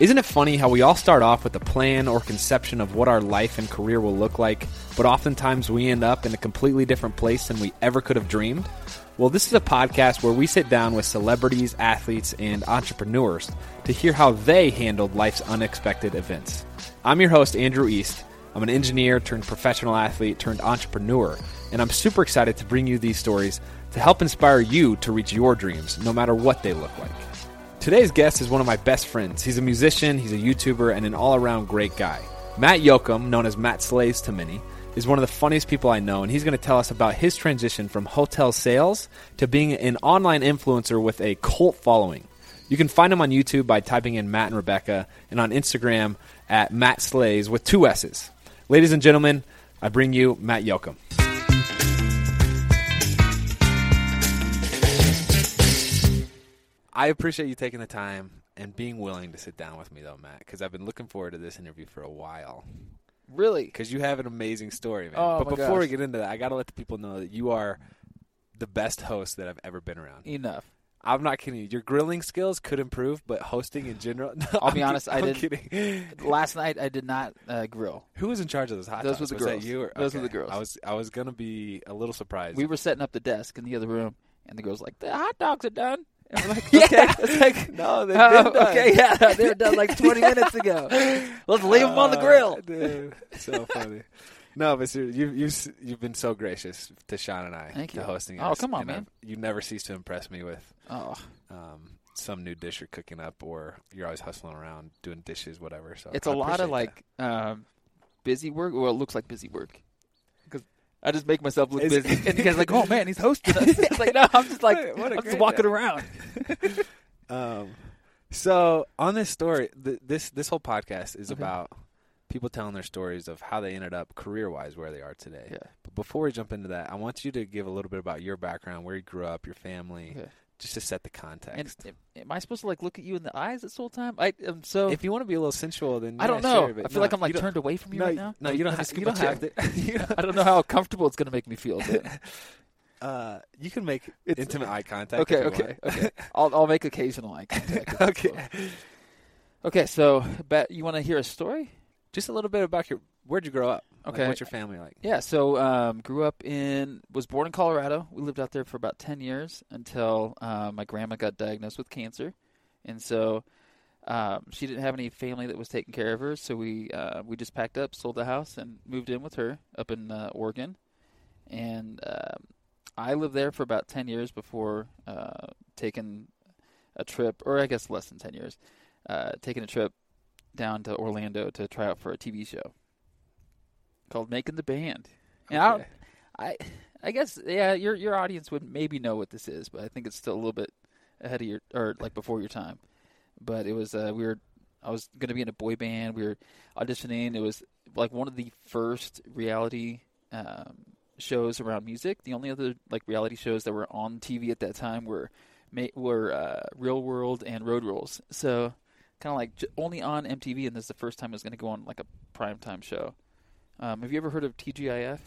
Isn't it funny how we all start off with a plan or conception of what our life and career will look like, but oftentimes we end up in a completely different place than we ever could have dreamed? Well, this is a podcast where we sit down with celebrities, athletes, and entrepreneurs to hear how they handled life's unexpected events. I'm your host, Andrew East. I'm an engineer turned professional athlete turned entrepreneur, and I'm super excited to bring you these stories to help inspire you to reach your dreams, no matter what they look like. Today's guest is one of my best friends. He's a musician, he's a YouTuber, and an all around great guy. Matt Yoakum, known as Matt Slays to many, is one of the funniest people I know, and he's going to tell us about his transition from hotel sales to being an online influencer with a cult following. You can find him on YouTube by typing in Matt and Rebecca, and on Instagram at Matt Slays with two S's. Ladies and gentlemen, I bring you Matt Yoakum. I appreciate you taking the time and being willing to sit down with me, though, Matt, because I've been looking forward to this interview for a while. Really? Because you have an amazing story, man. Oh, but before we get into that, I got to let the people know that you are the best host that I've ever been around. Enough. I'm not kidding you. Your grilling skills could improve, but hosting in general. No, I'll I'm be honest, I I'm didn't- kidding. Last night I did not uh, grill. Who was in charge of those hot Those dogs? were the was girls. You or, Those were the girls. I was I was gonna be a little surprised. We were setting up the desk in the other room, and the girl's like, "The hot dogs are done." And we're like, Yeah. "Okay." It's like, no, they've "Oh, been done. okay, yeah, they were done like 20 minutes ago. Let's leave them on the Uh, grill." dude, so funny. No, but you, you've you've been so gracious to Shawn and I Thank to you. hosting Oh, us. come on, man. I've- You never cease to impress me with Oh, um, some new dish you're cooking up, or you're always hustling around doing dishes, whatever. So it's a a lot of like um, busy work. Well, it looks like busy work I just make myself look busy, and you guys like, "Oh man, he's hosting us." It's like, no, I'm just like, What I'm just walking job. around. Um, so on this story, th- this this whole podcast is Okay. about people telling their stories of how they ended up career wise where they are today. Yeah. But before we jump into that, I want you to give a little bit about your background, where you grew up, your family. Just to set the context. am- am I supposed to like look at you in the eyes this whole time? I am so. if you want to be a little sensual, then I don't yeah, know. sure, I feel no, like I'm like turned away from you no, right now. No, you don't have. You don't have to. I don't know how comfortable it's going to make me feel. Uh, you can make It's- intimate eye contact. okay, if you okay, okay. I'll I'll make occasional eye contact. if want. it's okay. Okay, so bet you want to hear a story? Just a little bit about your. Where'd you grow up? Like, Okay. what's your family like? Yeah, so um, grew up in was born in Colorado. We lived out there for about ten years until uh, my grandma got diagnosed with cancer, and so um, she didn't have any family that was taking care of her. So we uh, we just packed up, sold the house, and moved in with her up in uh, Oregon. And um, I lived there for about ten years before uh, taking a trip, or I guess less than ten years, uh, taking a trip down to Orlando to try out for a TV show called Making the Band. And I Okay. I I guess yeah, your your audience would maybe know what this is, but I think it's still a little bit ahead of your or like before your time. But it was uh, we were I was going to be in a boy band. We were auditioning. It was like one of the first reality um, shows around music. The only other like reality shows that were on TV at that time were were uh, Real World and Road Rules. So kind of like j- only on MTV, and this is the first time it was going to go on like a primetime show. Um, have you ever heard of TGIF?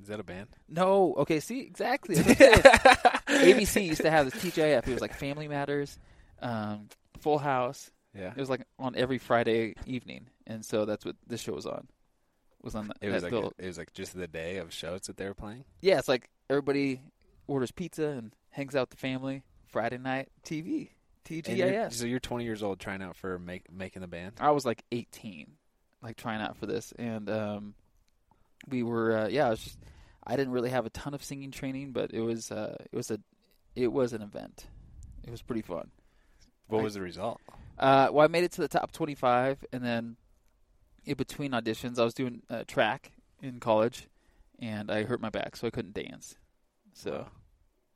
Is that a band? No. Okay. See, exactly. That's what it is. ABC used to have this TGIF. It was like Family Matters, um, Full House. Yeah. It was like on every Friday evening, and so that's what this show was on. Was on. It was like little- it was like just the day of shows that they were playing. yeah. It's like everybody orders pizza and hangs out with the family. Friday night TV. And you're- TGIF. So you're 20 years old trying out for make, making the band. I was like 18, like trying out for this, and um, we were uh, yeah. Just I didn't really have a ton of singing training, but it was uh, it was a it was an event. It was pretty fun. What I- was the result? Uh, well, I made it to the top 25, and then in between auditions, I was doing uh, track in college, and I hurt my back, so I couldn't dance. So,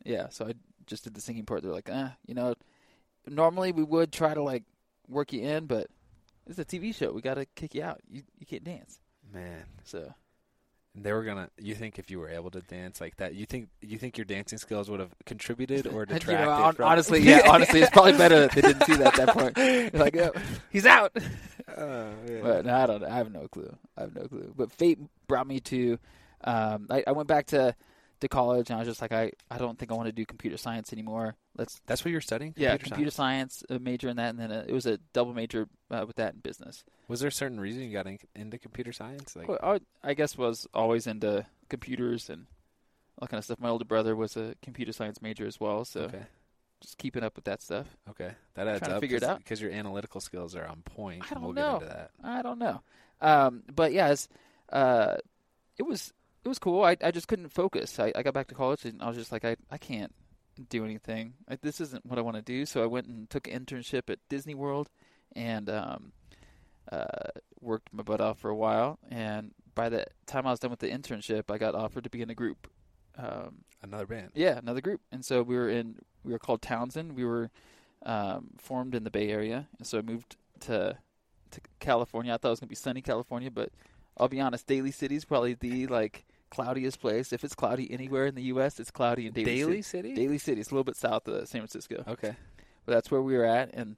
yeah, so I just did the singing part. They're like, eh, you know, normally we would try to like work you in, but it's a TV show. We got to kick you out. You you can't dance. Man, So they were gonna. You think if you were able to dance like that, you think you think your dancing skills would have contributed or You detracted? know, hon- from- honestly, yeah, honestly, it's probably better that they didn't see that at that point. Like, oh, he's out. Oh, yeah. But no, I don't. I have no clue. I have no clue. But fate brought me to. Um, I, I went back to to college, and I was just like, I, I don't think I want to do computer science anymore. Let's That's what you're studying. yeah, computer science, a major in that, and then a, it was a double major uh, with that in business. Was there a certain reason you got in, into computer science? Like, Well, I, I guess was always into computers and all kind of stuff. My older brother was a computer science major as well, so okay, just keeping up with that stuff. okay, that adds up. figure it out. because your analytical skills are on point. I and we'll don't know. get into that. I don't know, um, but yeah, it's, uh, it was it was cool. I I just couldn't focus. I, I got back to college and I was just like, I I can't do anything. Like, this isn't what I want to do. So I went and took an internship at Disney World, and um, uh, worked my butt off for a while. And by the time I was done with the internship, I got offered to be in a group. Um, Another band. yeah, another group. And so we were in. We were called Townsend. We were um, formed in the Bay Area, and so I moved to to California. I thought it was gonna be sunny California, but I'll be honest, Daly City's probably the like cloudiest place. If it's cloudy anywhere in the U.S., it's cloudy in Daly, Daly City. City. Daly City. It's a little bit south of San Francisco, Okay. but that's where we were at, and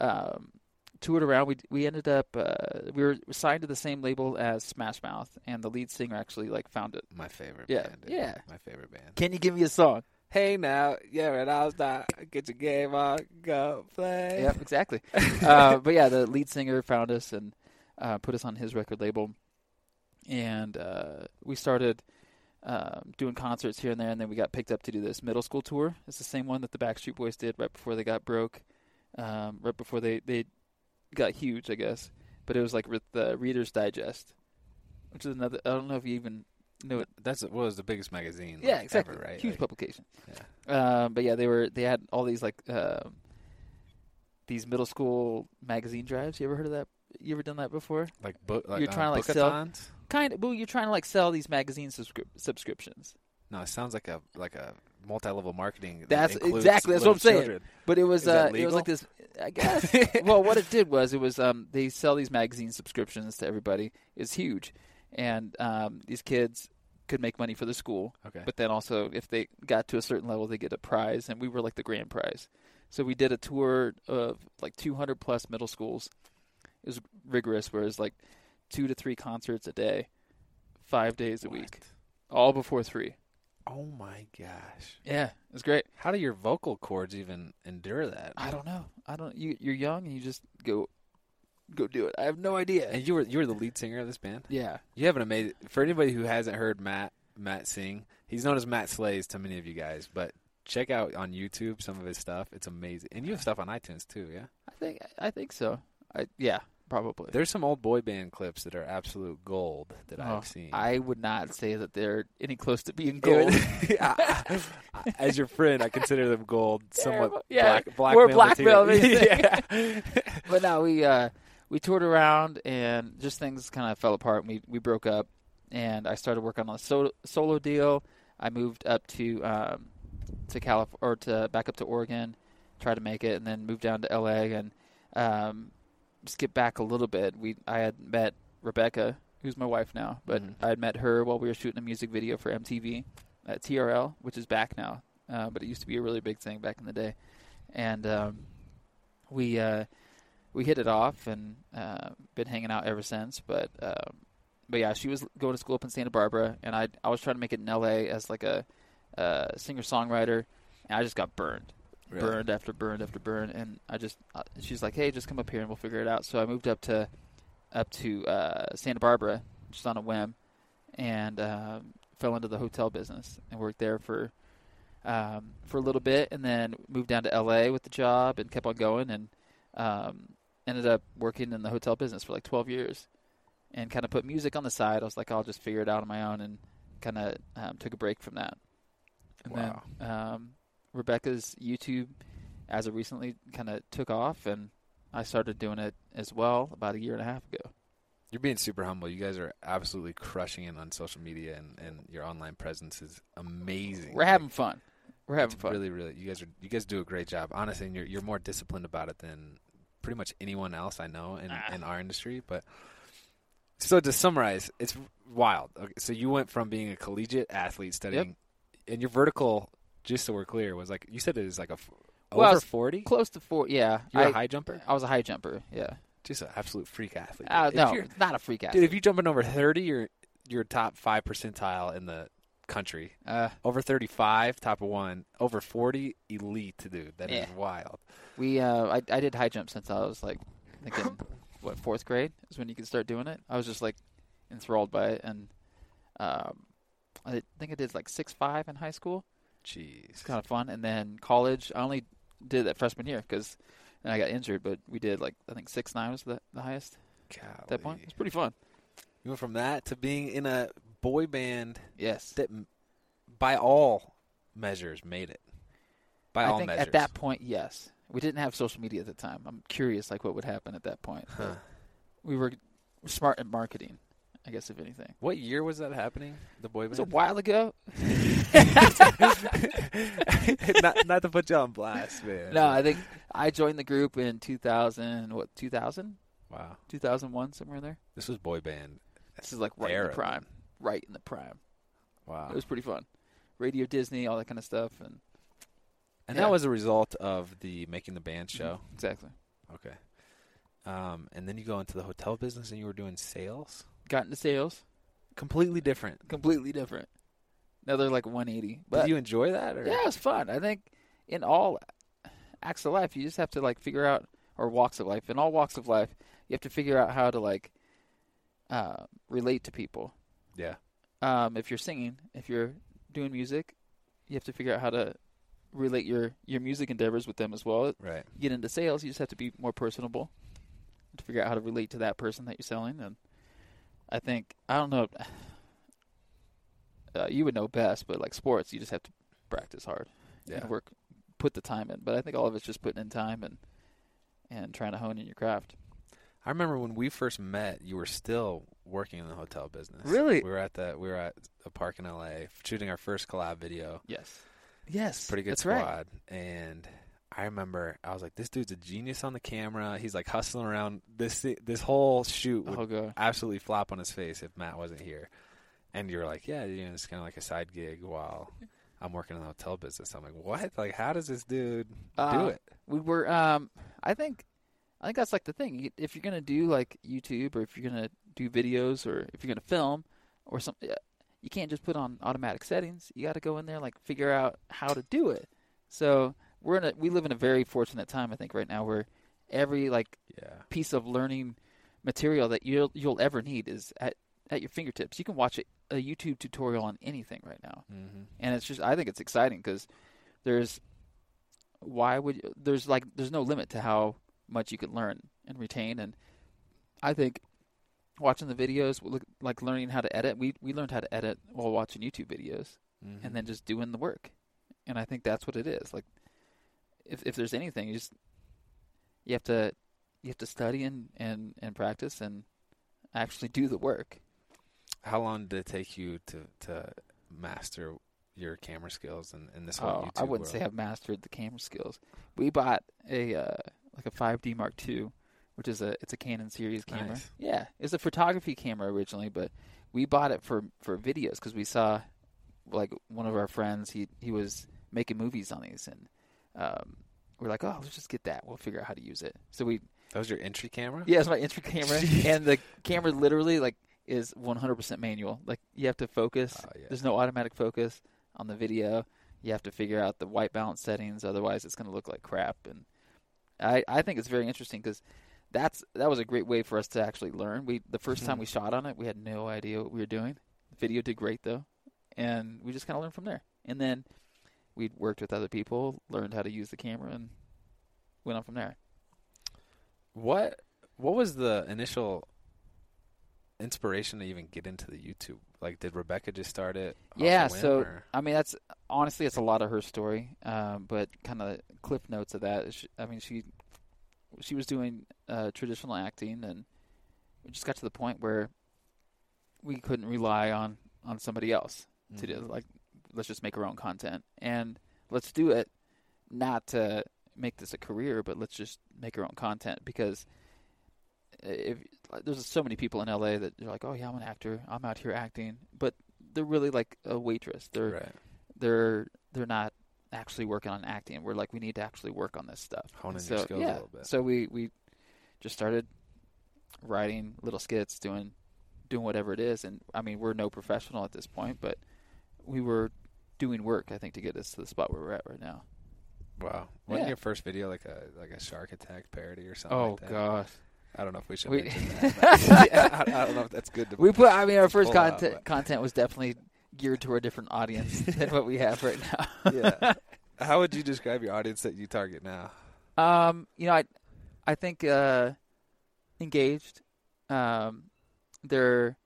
um, toured around. We we ended up uh, we were signed to the same label as Smash Mouth, and the lead singer actually like found it. My favorite. Yeah, Band, yeah. My favorite band. Can you give me a song? Hey now, yeah, right. I was not get your game on, go play. Yep, exactly. uh, but yeah, the lead singer found us and uh, put us on his record label, and uh, we started um, doing concerts here and there. And then we got picked up to do this middle school tour. It's the same one that the Backstreet Boys did right before they got broke, um, right before they they got huge, I guess. But it was like with the Reader's Digest, which is another. I don't know if you even know it. That's what was the biggest magazine. Yeah, exactly. Ever, right? Huge Like, publication. Yeah. Um, but yeah, they were they had all these like um these middle school magazine drives. You ever heard of that? You ever done that before? Like book. Like, You're trying to, uh, like, sell-? Kind of. Well, you're trying to like sell these magazine subscri- subscriptions. No, it sounds like a like a multi-level marketing. that That's exactly- that's what I'm little saying. children. But it was uh, it was like this. I guess. well, what it did was it was um they sell these magazine subscriptions to everybody. It's huge, and um these kids could make money for the school. Okay. But then also, if they got to a certain level, they get a prize, and we were like the grand prize. So we did a tour of like 200 plus middle schools. It was rigorous, whereas like two to three concerts a day, five days a week, all before three. Oh my gosh! Yeah, it's great. How do your vocal cords even endure that? I don't know. I don't. You you're young and you just go, go do it. I have no idea. And you were you were the lead singer of this band. Yeah. You have an amazing. For anybody who hasn't heard Matt Matt sing, he's known as Matt Slays to many of you guys. But check out on YouTube some of his stuff. It's amazing, and you have stuff on iTunes too. Yeah, I think I think so. I yeah probably. there's some old boy band clips that are absolute gold that Oh, I've seen. I would not say that they're any close to being gold. I- I- As your friend, I consider them gold. Somewhat Yeah, black, black we're male blackmail, material. basically. yeah. but no, we uh, we toured around and just things kind of fell apart. And we we broke up, and I started working on a solo, solo deal. I moved up to um, to Calif or to back up to Oregon, try to make it, and then moved down to LA and um, skip back a little bit. We I had met Rebecca, who's my wife now, but Mhm. I had met her while we were shooting a music video for MTV at TRL, which is back now, uh, but it used to be a really big thing back in the day, and um, we uh, we hit it off and uh, been hanging out ever since. But um, but yeah, she was going to school up in Santa Barbara, and I I was trying to make it in L.A. as like a uh, singer songwriter, and I just got burned, Really? burned after burned after burned, and I just uh, she's like, hey, just come up here and we'll figure it out. So I moved up to up to uh, Santa Barbara just on a whim, and um, fell into the hotel business and worked there for um, for a little bit, and then moved down to LA with the job and kept on going, and um, ended up working in the hotel business for like 12 years, and kind of put music on the side. I was like, I'll just figure it out on my own, and kind of um, took a break from that. And Wow. then um, Rebecca's YouTube, as of recently, kind of took off, and I started doing it as well about a year and a half ago. You're being super humble. You guys are absolutely crushing it on social media, and, and your online presence is amazing. We're having fun. We're having fun. Really, really, you guys are you guys do a great job. Honestly, and you're you're more disciplined about it than pretty much anyone else I know in Ah. in our industry. But so to summarize, it's wild. Okay, so you went from being a collegiate athlete studying, and your vertical, just so we're clear, was like you said it was like a f- Well, over forty. Close to four. Yeah, You're I, a high jumper, I was a high jumper. Yeah. just an absolute freak athlete. Uh, no, you're- not a freak athlete. dude, if you're jumping over thirty, you're you're top five percentile in the country. Uh, Over 35, top of one. Over 40, elite, dude. That is Yeah. wild. we uh, I I did high jump since I was like thinking what fourth grade is when you could start doing it. I was just like enthralled by it, and um, I think I did like six five in high school. Jeez. It's kind of fun, and then college I only did that freshman year because then I got injured. But we did like I think six nine was the, the highest at that point. Golly. It's pretty fun. You went from that to being in a boy band Yes, that, by all measures, made it. By I all think measures. at that point, yes. We didn't have social media at the time. I'm curious, like what would happen at that point. Huh. We were smart at marketing, I guess, if anything. What year was that happening? The boy It was a while ago. not, not to put you on blast, man. No, I think I joined the group in 2000. What 2000? Wow. 2001, somewhere there. This was boy band. This is like right in the prime. Right in the prime. Wow. It was pretty fun. Radio Disney, all that kind of stuff, and and yeah. that was a result of the making the band show. exactly. Okay. Um, and then you go into the hotel business and you were doing sales. Got into sales. Completely different. Completely different. Another like 180. But Did you enjoy that? Or? yeah, it was fun. I think in all acts of life, you just have to like figure out, or walks of life. In all walks of life, you have to figure out how to like uh, relate to people. Yeah. um, if you're singing, if you're doing music, you have to figure out how to relate your, your music endeavors with them as well. Right. You get into sales, you just have to be more personable to figure out how to relate to that person that you're selling. And I think I don't know, uh, you would know best, but like sports, you just have to practice hard Yeah. and work, put the time in. But I think all of it's just putting in time and and trying to hone in your craft. I remember when we first met, you were still working in the hotel business. Really? We were at the we were at a park in LA shooting our first collab video. Yes. Yes. Pretty good that's squad. Right. And I remember I was like, this dude's a genius on the camera. He's like hustling around. This this whole shoot would Oh, absolutely flop on his face if Matt wasn't here. And you were like, yeah, you know, it's kind of like a side gig while I'm working in the hotel business. I'm like, what? Like, how does this dude do Uh, it? we were um i think i think that's like the thing if you're gonna do like youtube or if you're gonna do videos or if you're gonna film or something you can't just put on automatic settings you got to go in there like figure out how to do it so we're in a we live in a very fortunate time i think right now where every like Yeah. piece of learning material that you'll you'll ever need is at at your fingertips you can watch a, a youtube tutorial on anything right now Mm-hmm. and it's just I think it's exciting because there's why would there's like there's no limit to how much you can learn and retain and I think watching the videos look like learning how to edit we we learned how to edit while watching YouTube videos Mm-hmm. and then just doing the work and I think that's what it is like if if there's anything you just you have to you have to study and and and practice and actually do the work How long did it take you to to master your camera skills and in, in this whole Oh, YouTube I wouldn't say? I've mastered the camera skills. We bought a uh, like a 5D Mark II, which is a it's a Canon series camera. Nice. Yeah, it's a photography camera originally, but we bought it for for videos because we saw like one of our friends he he was making movies on these and um, we're like oh let's just get that we'll figure out how to use it so we That was your entry camera? yeah it's my entry camera and the camera literally like is 100% manual like you have to focus Oh, yeah. there's no automatic focus on the video. You have to figure out the white balance settings, otherwise it's going to look like crap. And I I think it's very interesting because that's that was a great way for us to actually learn. We the first time we shot on it, we had no idea what we were doing. The video did great though, and we just kind of learned from there. And then we worked with other people, learned how to use the camera, and went on from there. What What was the initial inspiration to even get into the YouTube? Like, did Rebecca just start it? Yeah, so or- I mean that's honestly it's a lot of her story, um, but kind of cliff notes of that. she- I mean she she was doing uh, traditional acting, and we just got to the point where we couldn't rely on on somebody else to do Mhm. like let's just make our own content and let's do it not to make this a career, but let's just make our own content because if there's so many people in LA that they're like, oh yeah, I'm an actor, I'm out here acting, but they're really like a waitress. They're right. they're they're not actually working on acting. We're like, we need to actually work on this stuff. Honing And your so, skills a yeah, little bit. So we we just started writing little skits, doing doing whatever it is, and I mean, we're no professional at this point, but we were doing work. I think to get us to the spot where we're at right now. Wow. Wasn't Yeah. your first video like a like a Shark Attack parody or something Oh like that? gosh, I don't know if we should We- mention that. yeah, I, I don't know if that's good to we put. I mean, our first Pull out, content content was definitely geared to a different audience than what we have right now. yeah. How would you describe your audience that you target now? Um, you know, I, I think uh, engaged. Um, they're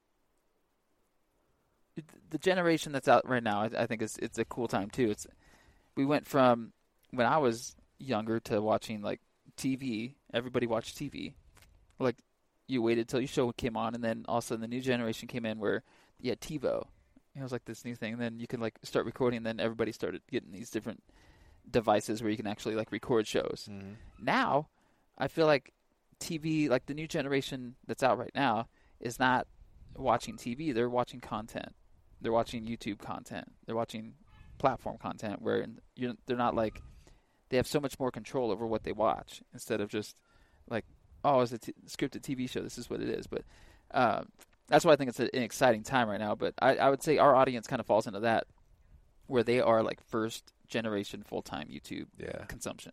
the generation that's out right now. I, I think it's it's a cool time too. It's we went from when I was younger to watching like TV. Everybody watched TV. Like you waited till your show came on, and then all of a sudden the new generation came in where you had TiVo. It was like this new thing. then you can like start recording. And then everybody started getting these different devices where you can actually like record shows Mm-hmm. now I feel like TV, like the new generation that's out right now, is not watching TV. They're watching content. They're watching YouTube content. They're watching platform content where they're not like they have so much more control over what they watch instead of just like oh, it's a t- scripted TV show. This is what it is. But uh, that's why I think it's an exciting time right now. But I, I would say our audience kind of falls into that where they are like first generation full time YouTube Yeah. consumption.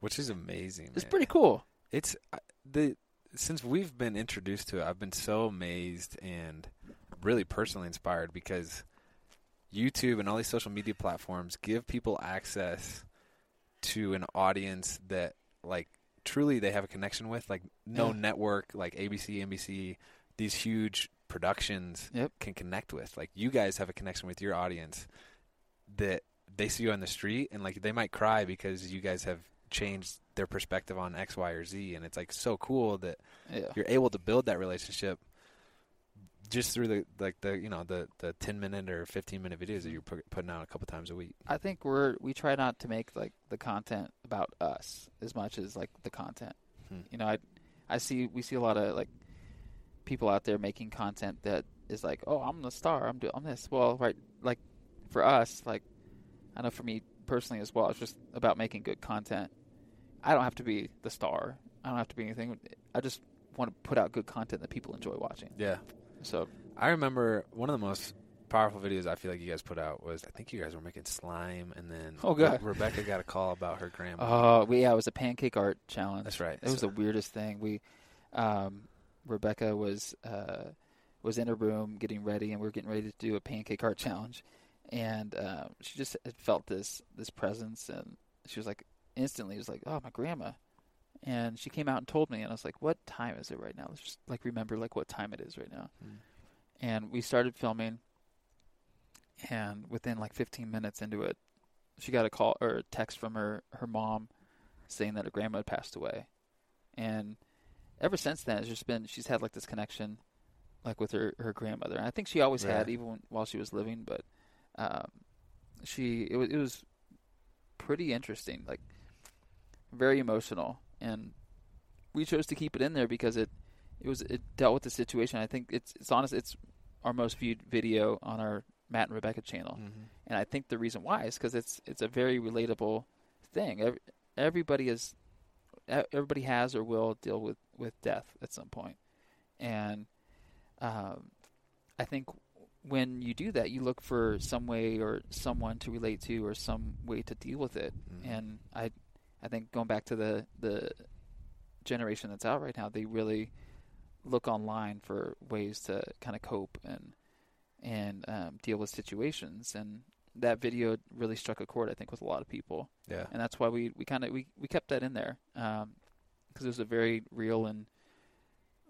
Which is amazing. It's man. pretty cool. It's the since we've been introduced to it, I've been so amazed and really personally inspired because YouTube and all these social media platforms give people access to an audience that like truly they have a connection with like no Yeah. network like ABC, NBC, these huge productions Yep. can connect with. Like you guys have a connection with your audience that they see you on the street and like they might cry because you guys have changed their perspective on X, Y, or Z, and it's like so cool that Yeah. you're able to build that relationship just through the like the you know the the 10 minute or 15 minute videos that you're pu- putting out a couple times a week. I think we're we try not to make like the content about us as much as like the content. Hmm. You know, I I see we see a lot of like people out there making content that is like, "Oh, I'm the star. I'm doing I'm this." Well, right like for us, like I know for me personally as well, it's just about making good content. I don't have to be the star. I don't have to be anything. I just want to put out good content that people enjoy watching. Yeah. So, I remember one of the most powerful videos I feel like you guys put out was I think you guys were making slime and then Oh, God. Rebecca got a call about her grandma. oh, we yeah, it was a pancake art challenge. That's right. It was the weirdest thing. We, um, Rebecca was uh, was in her room getting ready, and we were getting ready to do a pancake art challenge, and uh, she just felt this this presence, and she was like instantly was like, "Oh, my grandma," and she came out and told me, and I was like, "What time is it right now?" Let's just like remember like what time it is right now, Mm. and we started filming, and within like 15 minutes into it, she got a call or a text from her her mom saying that her grandma had passed away, and ever since then, it's just been she's had like this connection, like with her her grandmother. And I think she always had, even when, while she was living. But um, she it was it was pretty interesting, like very emotional, and we chose to keep it in there because it it was it dealt with the situation. I think it's it's honest. It's our most viewed video on our Matt and Rebecca channel. Mhm. And I think the reason why is because it's it's a very relatable thing. Every, everybody is, everybody has or will deal with with death at some point. and um, I think when you do that, you look for some way or someone to relate to or some way to deal with it. Mhm. And I, I think going back to the the generation that's out right now, they really look online for ways to kind of cope and and um, deal with situations. And that video really struck a chord, I think, with a lot of people, Yeah. and that's why we we kind of we we kept that in there because it was a very real and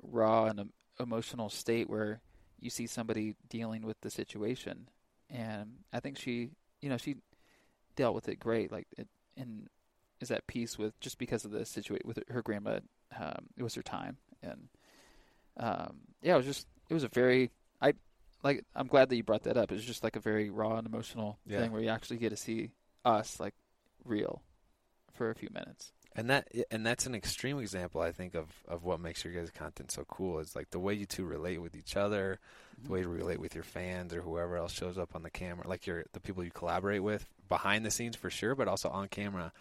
raw and um, emotional state where you see somebody dealing with the situation, and I think she, you know, she dealt with it great, like it, and is at peace with just because of the situation with her grandma. Um, it was her time, and um, yeah, it was just it was a very I like I'm glad that you brought that up. It was just like a very raw and emotional Yeah. thing where you actually get to see us like real for a few minutes. And that and that's an extreme example, I think, of, of what makes your guys' content so cool. Is like the way you two relate with each other, the way you relate with your fans or whoever else shows up on the camera, like your the people you collaborate with behind the scenes for sure, but also on camera.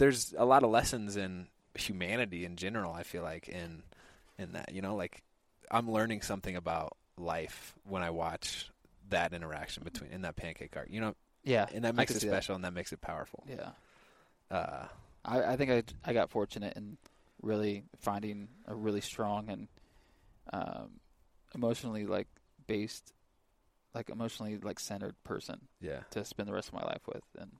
There's a lot of lessons in humanity in general. I feel like in in that you know, like I'm learning something about life when I watch that interaction between in that pancake art. You know, Yeah, and that makes it see that. special, and that makes it powerful. Yeah, Uh, I, I think I I got fortunate in really finding a really strong and um, emotionally like based, like emotionally like centered person yeah, to spend the rest of my life with, and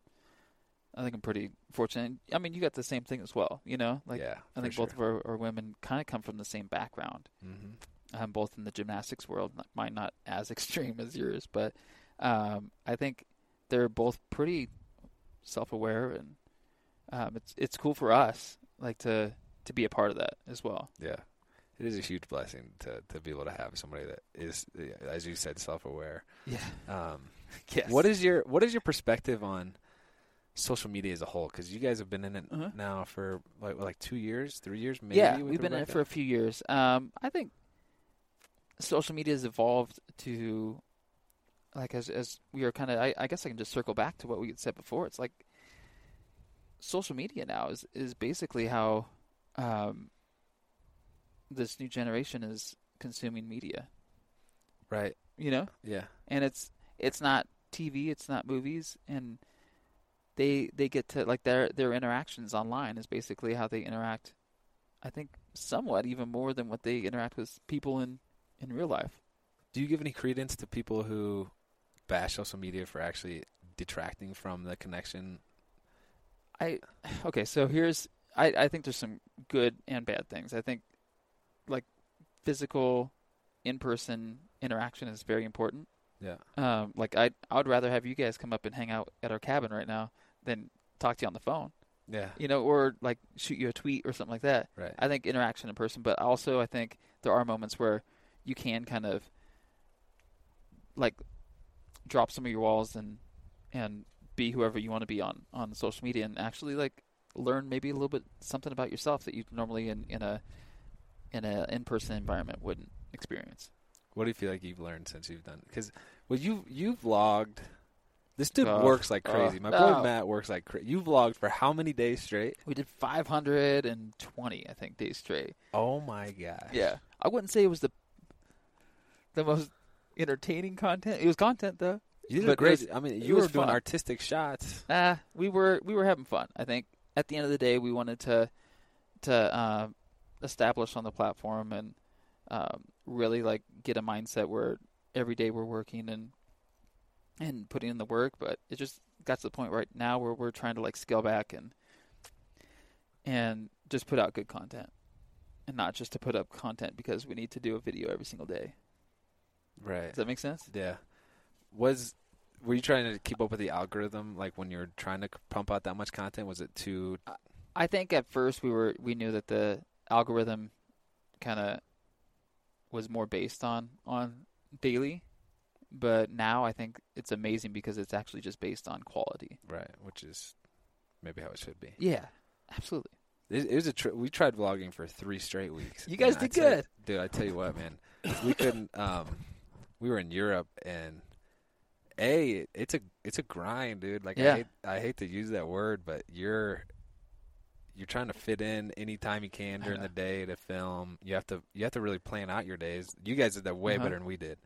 I think I'm pretty fortunate. I mean, you got the same thing as well, you know. Like yeah. I think both of our, our women kind of come from the same background. hmm um, both in the gymnastics world, mine not as extreme as yours, but um, I think they're both pretty self-aware, and um, it's it's cool for us like to to be a part of that as well. Yeah, it is a huge blessing to to be able to have somebody that is, as you said, self-aware. Yeah. Um, Yes. What is your What is your perspective on social media as a whole? Because you guys have been in it Uh-huh. now for like like two years, three years, maybe. yeah, we've been in it for a few years. Um, I think social media has evolved to like as as we are kind of. I, I guess I can just circle back to what we had said before. It's like social media now is is basically how um, this new generation is consuming media. right. You know, Yeah, and it's it's not TV, it's not movies, and they they get to like their their interactions online is basically how they interact. I think somewhat even more than what they interact with people in in real life. Do you give any credence to people who bash social media for actually detracting from the connection? I okay, so here's I I think there's some good and bad things. I think like physical in-person interaction is very important. Yeah. Um, like I I would rather have you guys come up and hang out at our cabin right now than talk to you on the phone. Yeah. You know, or like shoot you a tweet or something like that. Right. I think interaction in person, but also I think there are moments where you can kind of like drop some of your walls and and be whoever you want to be on on social media and actually like learn maybe a little bit something about yourself that you normally in in a in a in-person environment wouldn't experience. What do you feel like you've learned since you've done? Because well, you you've vlogged. This dude Oh, works like crazy. My boy. Matt works like crazy. You vlogged for how many days straight? We did 520 I think days straight. Oh my god. Yeah. I wouldn't say it was the the most entertaining content. It was content though. You did great. was- I mean, you were doing fun. artistic shots. Uh, we were we were having fun. I think at the end of the day, we wanted to to um, establish on the platform and um, really like get a mindset where every day we're working and and putting in the work. But it just got to the point right now where we're trying to like scale back and and just put out good content, and not just to put up content because we need to do a video every single day. Right. Does that make sense? Yeah. Was were you trying to keep up with the algorithm? Like when you're trying to pump out that much content, was it too? I think at first we were we knew that the algorithm kind of was more based on on daily, but now I think it's amazing because it's actually just based on quality. Right. Which is maybe how it should be. Yeah, absolutely. It, it was a. Tr- we tried vlogging for three straight weeks. You guys did good. dude. I tell you what, man. We couldn't. Um, we were in Europe and. A, it's a it's a grind, dude. Like Yeah. I hate I hate to use that word, but you're you're trying to fit in any time you can during the day to film. You have to you have to really plan out your days. You guys did that way Uh-huh. better than we did.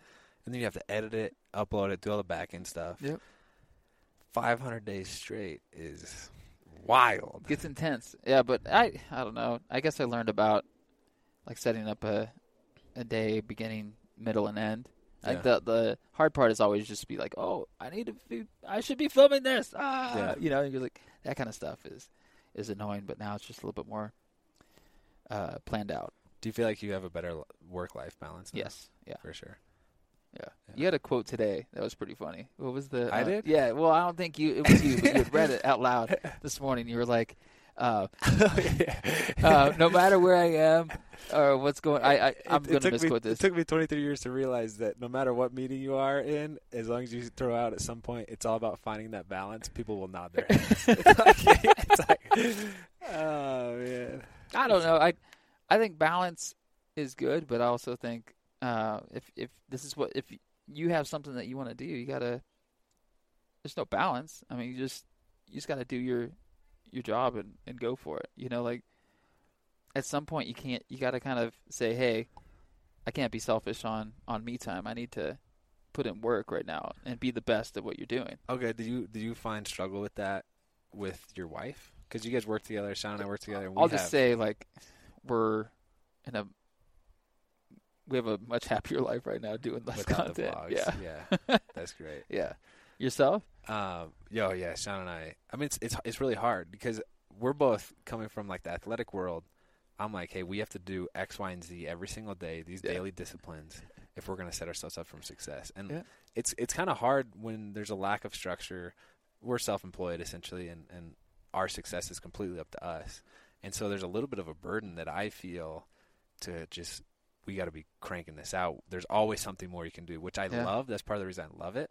And then you have to edit it, upload it, do all the back end stuff. Yep. 500 days straight is wild. It gets intense. Yeah, but I I don't know. I guess I learned about like setting up a a day beginning, middle, and end. Like Yeah. the the hard part is always just to be like, oh, I need to, be, I should be filming this. Ah, Yeah. you know, you're like that kind of stuff is is annoying. But now it's just a little bit more uh, planned out. Do you feel like you have a better work life balance? now? Yes, yeah, for sure. Yeah. You had a quote today that was pretty funny. What was the? I uh, did? Yeah. Well, I don't think you. It was you. but you had read it out loud this morning. You were like. Uh, uh, no matter where I am or what's going, I, I I'm going to misquote this. It took me 23 years to realize that no matter what meeting you are in, as long as you throw out at some point, it's all about finding that balance. People will nod their heads. it's, like, it's like, oh man. I don't know. I I think balance is good, but I also think uh, if if this is what if you have something that you want to do, you gotta. There's no balance. I mean, you just you just gotta do your your job and, and go for it. You know, like at some point you can't. You gotta kind of say, hey, I can't be selfish on on me time. I need to put in work right now and be the best at what you're doing. Okay, do you do you find struggle with that with your wife? Because you guys work together, Shawn and I work together. I'll just have- say like we're in a we have a much happier life right now doing less without content. vlogs. Yeah, yeah, that's great. yeah. Yourself? Um, yo, yeah, Shawn and I. I mean, it's it's it's really hard because we're both coming from like the athletic world. I'm like, hey, we have to do X, Y, and Z every single day. These Yeah. daily disciplines, if we're going to set ourselves up for success. And Yeah. it's it's kind of hard when there's a lack of structure. We're self-employed essentially, and and our success is completely up to us. And so there's a little bit of a burden that I feel to just we got to be cranking this out. There's always something more you can do, which I Yeah. love. That's part of the reason I love it.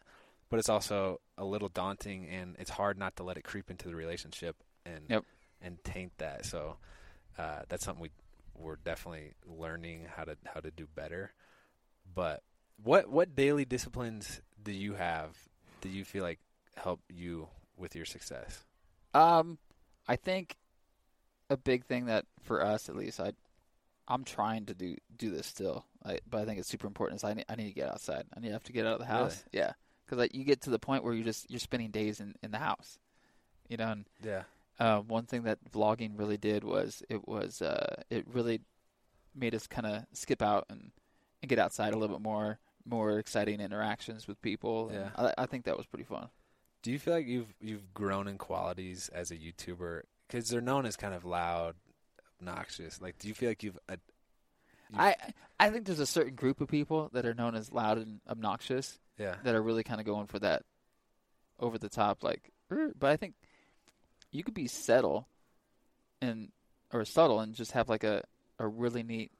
But it's also a little daunting, and it's hard not to let it creep into the relationship and Yep. and taint that. So uh, that's something we we're definitely learning how to how to do better. But what what daily disciplines do you have that you feel like help you with your success? Um, I think a big thing that for us at least, I I'm trying to do do this still, I, but I think it's super important. Is I need, I need to get outside. I need to have to get out of the house. Yeah, because like you get to the point where you just you're spending days in in the house, you know. And Yeah. uh, one thing that vlogging really did was it was uh, it really made us kind of skip out and, and get outside a little bit more, more exciting interactions with people. Yeah. I, I think that was pretty fun. Do you feel like you've you've grown in qualities as a YouTuber? Because they're known as kind of loud, obnoxious. Like, do you feel like you've, uh, you've I I think there's a certain group of people that are known as loud and obnoxious yeah that are really kind of going for that over the top like "Er," but I think you could be subtle and or subtle and just have like a a really neat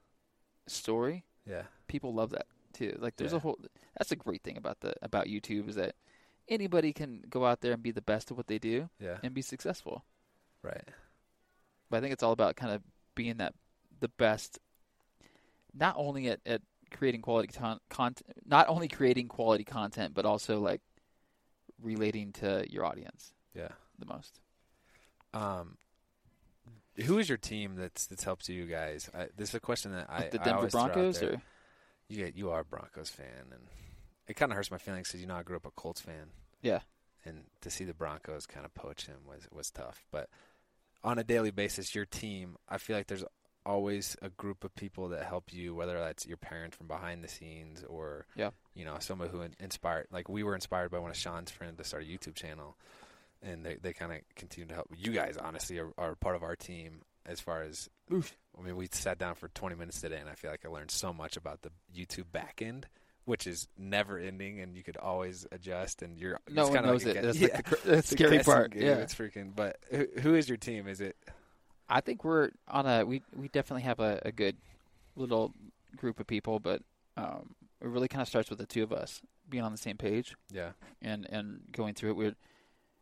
story. yeah People love that too. Like there's Yeah. a whole that's a great thing about the about YouTube is that anybody can go out there and be the best at what they do yeah and be successful. right But I think it's all about kind of being that the best, not only at, at creating quality con- content, not only creating quality content, but also like relating to your audience yeah. the most. Um, who is your team that's that's helped you guys? I, this is a question that I the Denver out Broncos, or you get you are a Broncos fan, and it kind of hurts my feelings because you know I grew up a Colts fan, yeah, and to see the Broncos kind of poach him was was tough. But on a daily basis, your team, I feel like there's always a group of people that help you, whether that's your parents from behind the scenes or Yeah. you know someone who inspired. Like we were inspired by one of Shawn's friends to start a YouTube channel, and they they kind of continue to help. You guys honestly are, are part of our team as far as. I mean, we sat down for 20 minutes today, and I feel like I learned so much about the YouTube back end, which is never ending, and you could always adjust. And you're no it's one knows like it. That's guess- like the, yeah. the It's a scary part. game. Yeah, it's freaking. But who, who is your team? Is it? I think we're on a we we definitely have a, a good little group of people, but um, it really kind of starts with the two of us being on the same page Yeah. and and going through it. We're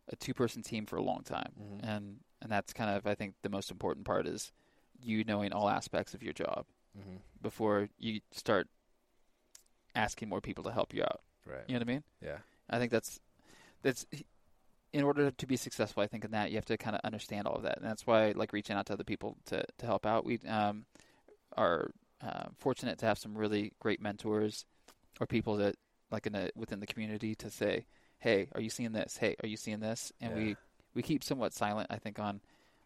a two person team for a long time, Mhm. and and that's kind of I think the most important part is you knowing all aspects of your job Mm-hmm. before you start asking more people to help you out. Right. You know what I mean? Yeah. I think that's that's in order to be successful. I think in that you have to kind of understand all of that, and that's why like reaching out to other people to to help out. We um, are uh, fortunate to have some really great mentors or people that like in within the community to say, "Hey, are you seeing this? Hey, are you seeing this?" And Yeah. we we keep somewhat silent, I think, on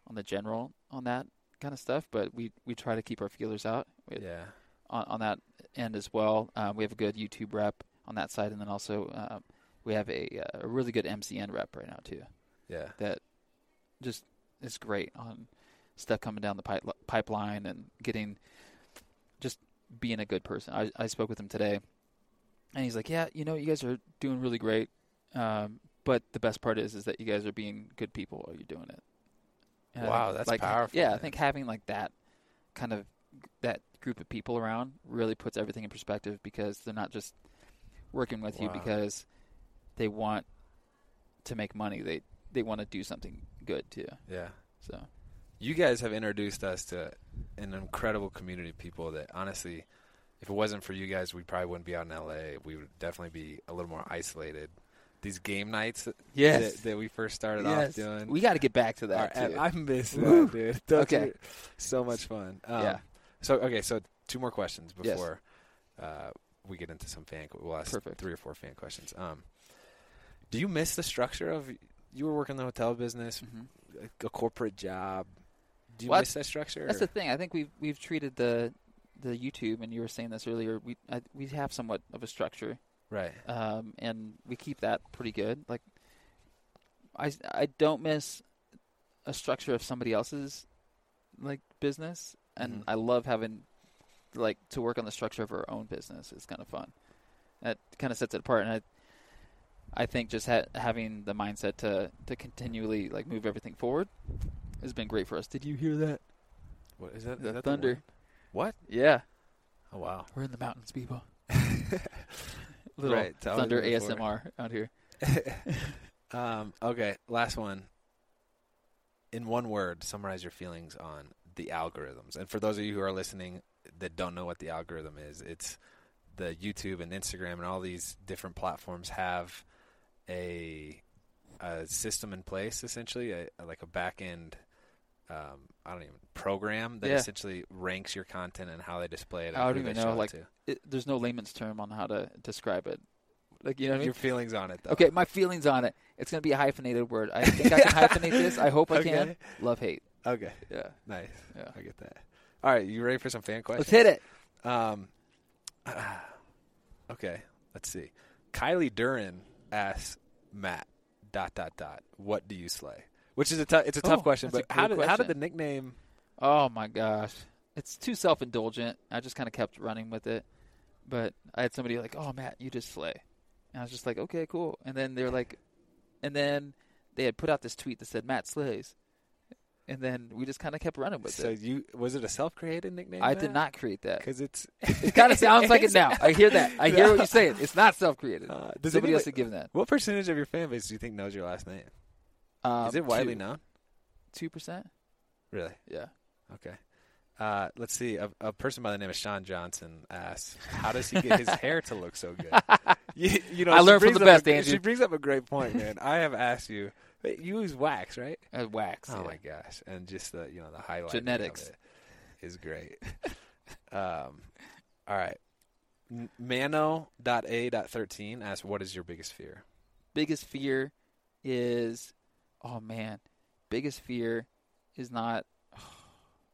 on the general on that kind of stuff, but we we try to keep our feelers out with, Yeah. On, on that end as well. Um, we have a good YouTube rep on that side, and then also uh, we have a, uh, a really good MCN rep right now too. Yeah. That just is great on stuff coming down the pipe, pipeline and getting just being a good person. I, I spoke with him today, and he's like, "Yeah, you know, you guys are doing really great, um, but the best part is is that you guys are being good people while you're doing it." And Wow, that's like, powerful, Yeah, I think having like that kind of that group of people around really puts everything in perspective because they're not just working with you because they want to make money. They they want to do something good too. Yeah. So You guys have introduced us to an incredible community of people that honestly, if it wasn't for you guys, we probably wouldn't be out in LA. We would definitely be a little more isolated. These game nights that, Yes. that, that we first started off doing. we got to get back to are- that too. I miss Woo. that, dude. Those Okay. so much fun. Um, Yeah. So okay, so two more questions Yes. before uh, we get into some fan. We'll ask Perfect. three or four fan questions. Um, do you miss the structure of you were working in the hotel business, Mhm. a corporate job? Do you Well, miss that structure? That's or- the thing. I think we've we've treated the the YouTube, and you were saying this earlier. We I, we have somewhat of a structure, right. um, and we keep that pretty good. Like, I I don't miss a structure of somebody else's like business, and Mhm. I love having like to work on the structure of our own business. It's kind of fun. That kind of sets it apart, and I I think just ha- having the mindset to to continually like move everything forward has been great for us. Did you hear that? What is that? The is that thunder. wind? what? Yeah. Oh wow. We're in the mountains, people. Little Right, thunder before. ASMR out here. um, okay, last one. In one word, summarize your feelings on the algorithms. And for those of you who are listening that don't know what the algorithm is, it's the YouTube and Instagram and all these different platforms have a a system in place, essentially, a, like a back end. Um, I don't even program that Yeah. essentially ranks your content and how they display it. I don't even know, like, to. It, there's no layman's term on how to describe it. Like you know I mean? your feelings on it. Though. Okay, my feelings on it. It's gonna be a hyphenated word. I think I can hyphenate this. I hope I can. Love hate. Okay. Yeah. Nice. Yeah. I get that. All right, you ready for some fan questions? Let's hit it. Um, okay, let's see. Kylie Duran asks Matt dot dot dot. What do you slay? Which is a tough. It's a tough Oh, question, but how did how did the nickname? Oh my gosh, it's too self indulgent. I just kind of kept running with it. But I had somebody like, "Oh Matt, you just slay," and I was just like, "Okay, cool." And then they're like, and then they had put out this tweet that said Matt slays, and then we just kind of kept running with So it. So you was it a self created nickname? I did not create that. because it's. It kind of sounds like it now. I hear that. I hear what you're saying. It's not self created. Uh, does Somebody anybody- else had given that. What percentage of your fan base do you think knows your last name? Um, is it widely known? Two percent. Really? Yeah. Okay. Uh, let's see. A, a person by the name of Shawn Johnson asks, "How does he get his hair to look so good?" You, you know, I learned from the up a best, Andrew. She brings up a great point, man. I have asked you. You use wax, right? Uh, wax. Oh yeah. my gosh! And just the you know the highlight Genetics. is great. um, all right. N- Mano.a.13 asks, "What is your biggest fear?" biggest fear is oh man biggest fear is not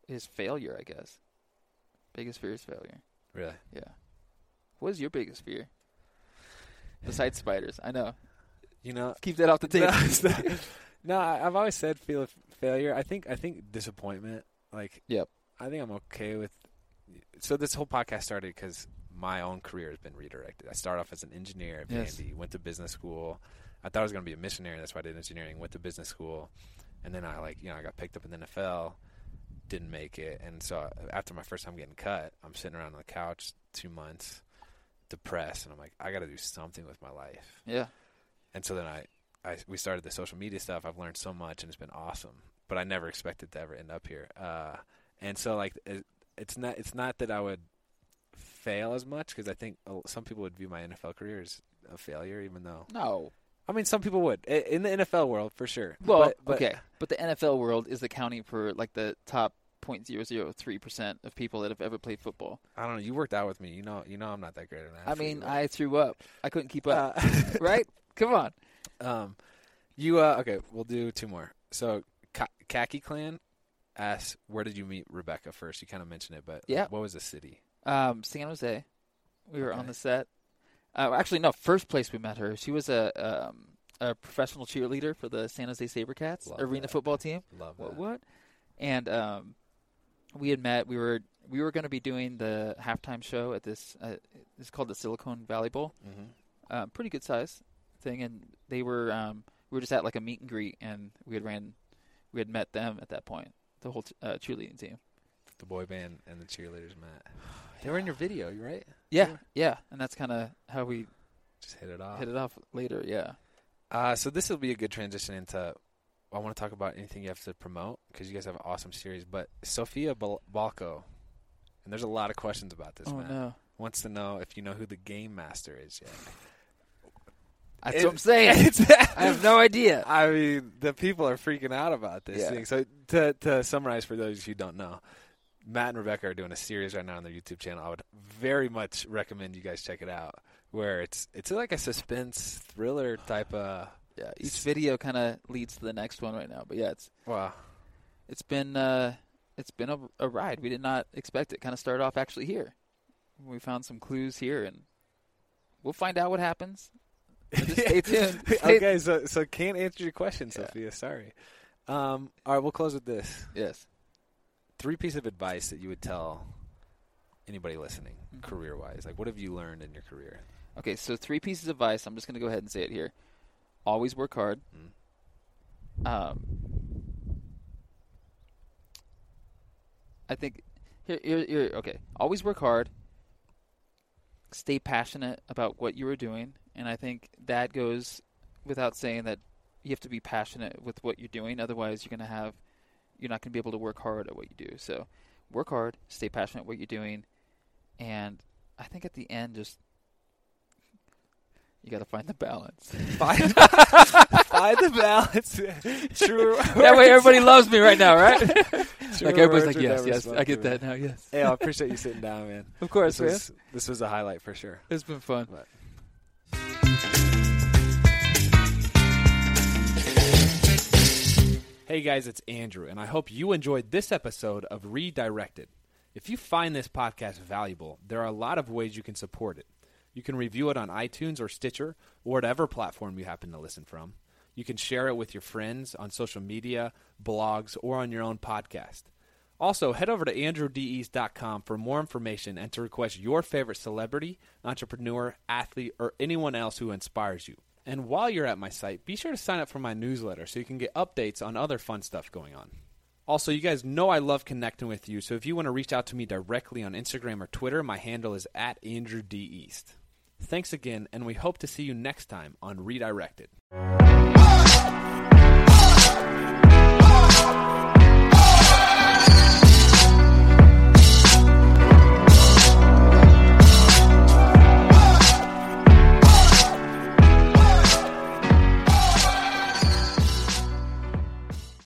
is failure i guess biggest fear is failure Really? yeah what is your biggest fear besides spiders i know You know, keep that off the table No, no, I've always said feel failure. I think I think disappointment. Like, Yep. I think I'm okay with. So this whole podcast started because my own career has been redirected. I started off as an engineer at Yes. Vandy, went to business school. I thought I was going to be a missionary. That's why I did engineering. Went to business school, and then I like you know I got picked up in the NFL. Didn't make it, and so uh, after my first time getting cut, I'm sitting around on the couch two months, depressed, and I'm like, I got to do something with my life. yeah And so then I, I we started the social media stuff. I've learned so much, and it's been awesome. But I never expected to ever end up here. Uh, and so like it, it's not it's not that I would fail as much because I think some people would view my NFL career as a failure, even though no I mean some people would in the NFL world for sure. well But- but- okay but the nfl world is accounting for like the top 0.003% of people that have ever played football I don't know. You worked out with me. You know. You know I'm not that great at that. i mean i threw up i couldn't keep up Uh, right come on Um, you uh okay, we'll do two more. So, Ka- Khaki Clan asks, "Where did you meet Rebecca first? You kind of mentioned it, but Yeah. what was the city? Um, San Jose. We were on the set. Uh, actually, no. First place we met her. She was a um, a professional cheerleader for the San Jose SaberCats Love arena that. football team. Love What? that. What? And um, we had met. We were we were going to be doing the halftime show at this. Uh, it's called the Silicon Valley Bowl. Mm-hmm. Um, pretty good size thing, and they were. Um, we were just at like a meet and greet, and we had ran. We had met them at that point. The whole t- uh, cheerleading team. The boy band and the cheerleaders met. They were in your video, you right? Yeah, Sure. yeah, and that's kind of how we Just hit it off. hit it off later. Yeah. Uh, so this will be a good transition into. I want to talk about anything you have to promote because you guys have an awesome series. But Sophia Balco, and there's a lot of questions about this. oh man. no. Wants to know if you know who the game master is yet. That's It- what I'm saying. I have no idea. I mean, the people are freaking out about this Yeah. thing. So to to summarize for those who don't know, Matt and Rebecca are doing a series right now on their YouTube channel. I would very much recommend you guys check it out. Where it's it's like a suspense thriller type of Yeah, each video kind of leads to the next one right now. But yeah, it's wow. it's been uh, it's been a, a ride. We did not expect it. Kind of started off actually here. We found some clues here, and we'll find out what happens. Stay tuned. Okay, so so can't answer your question, Yeah. Sophia. Sorry. Um, all right, we'll close with this. Yes. Three piece of advice that you would tell anybody listening, Mhm. career wise. Like, what have you learned in your career? Okay, so three pieces of advice. I'm just going to go ahead and say it here. Always work hard. Mm. Um, I think here, here, here. Okay, always work hard. Stay passionate about what you are doing, and I think that goes without saying that you have to be passionate with what you're doing. Otherwise, you're going to have you're not going to be able to work hard at what you do. So, work hard, stay passionate at what you're doing, and I think at the end, just you got to find the balance. Find, find the balance. True. that way, everybody loves me right now, right? True like everybody's like, yes, yes, I get that now. Yes, Hey, I appreciate you sitting down, man. of course, This man. was, this was a highlight for sure. It's been fun. Hey guys, it's Andrew, and I hope you enjoyed this episode of Redirected. If you find this podcast valuable, there are a lot of ways you can support it. You can review it on iTunes or Stitcher, or whatever platform you happen to listen from. You can share it with your friends on social media, blogs, or on your own podcast. Also, head over to andrewdeast.com for more information and to request your favorite celebrity, entrepreneur, athlete, or anyone else who inspires you. And while you're at my site, be sure to sign up for my newsletter so you can get updates on other fun stuff going on. Also, you guys know I love connecting with you, so if you want to reach out to me directly on Instagram or Twitter, my handle is at Andrew D. East. Thanks again, and we hope to see you next time on Redirected.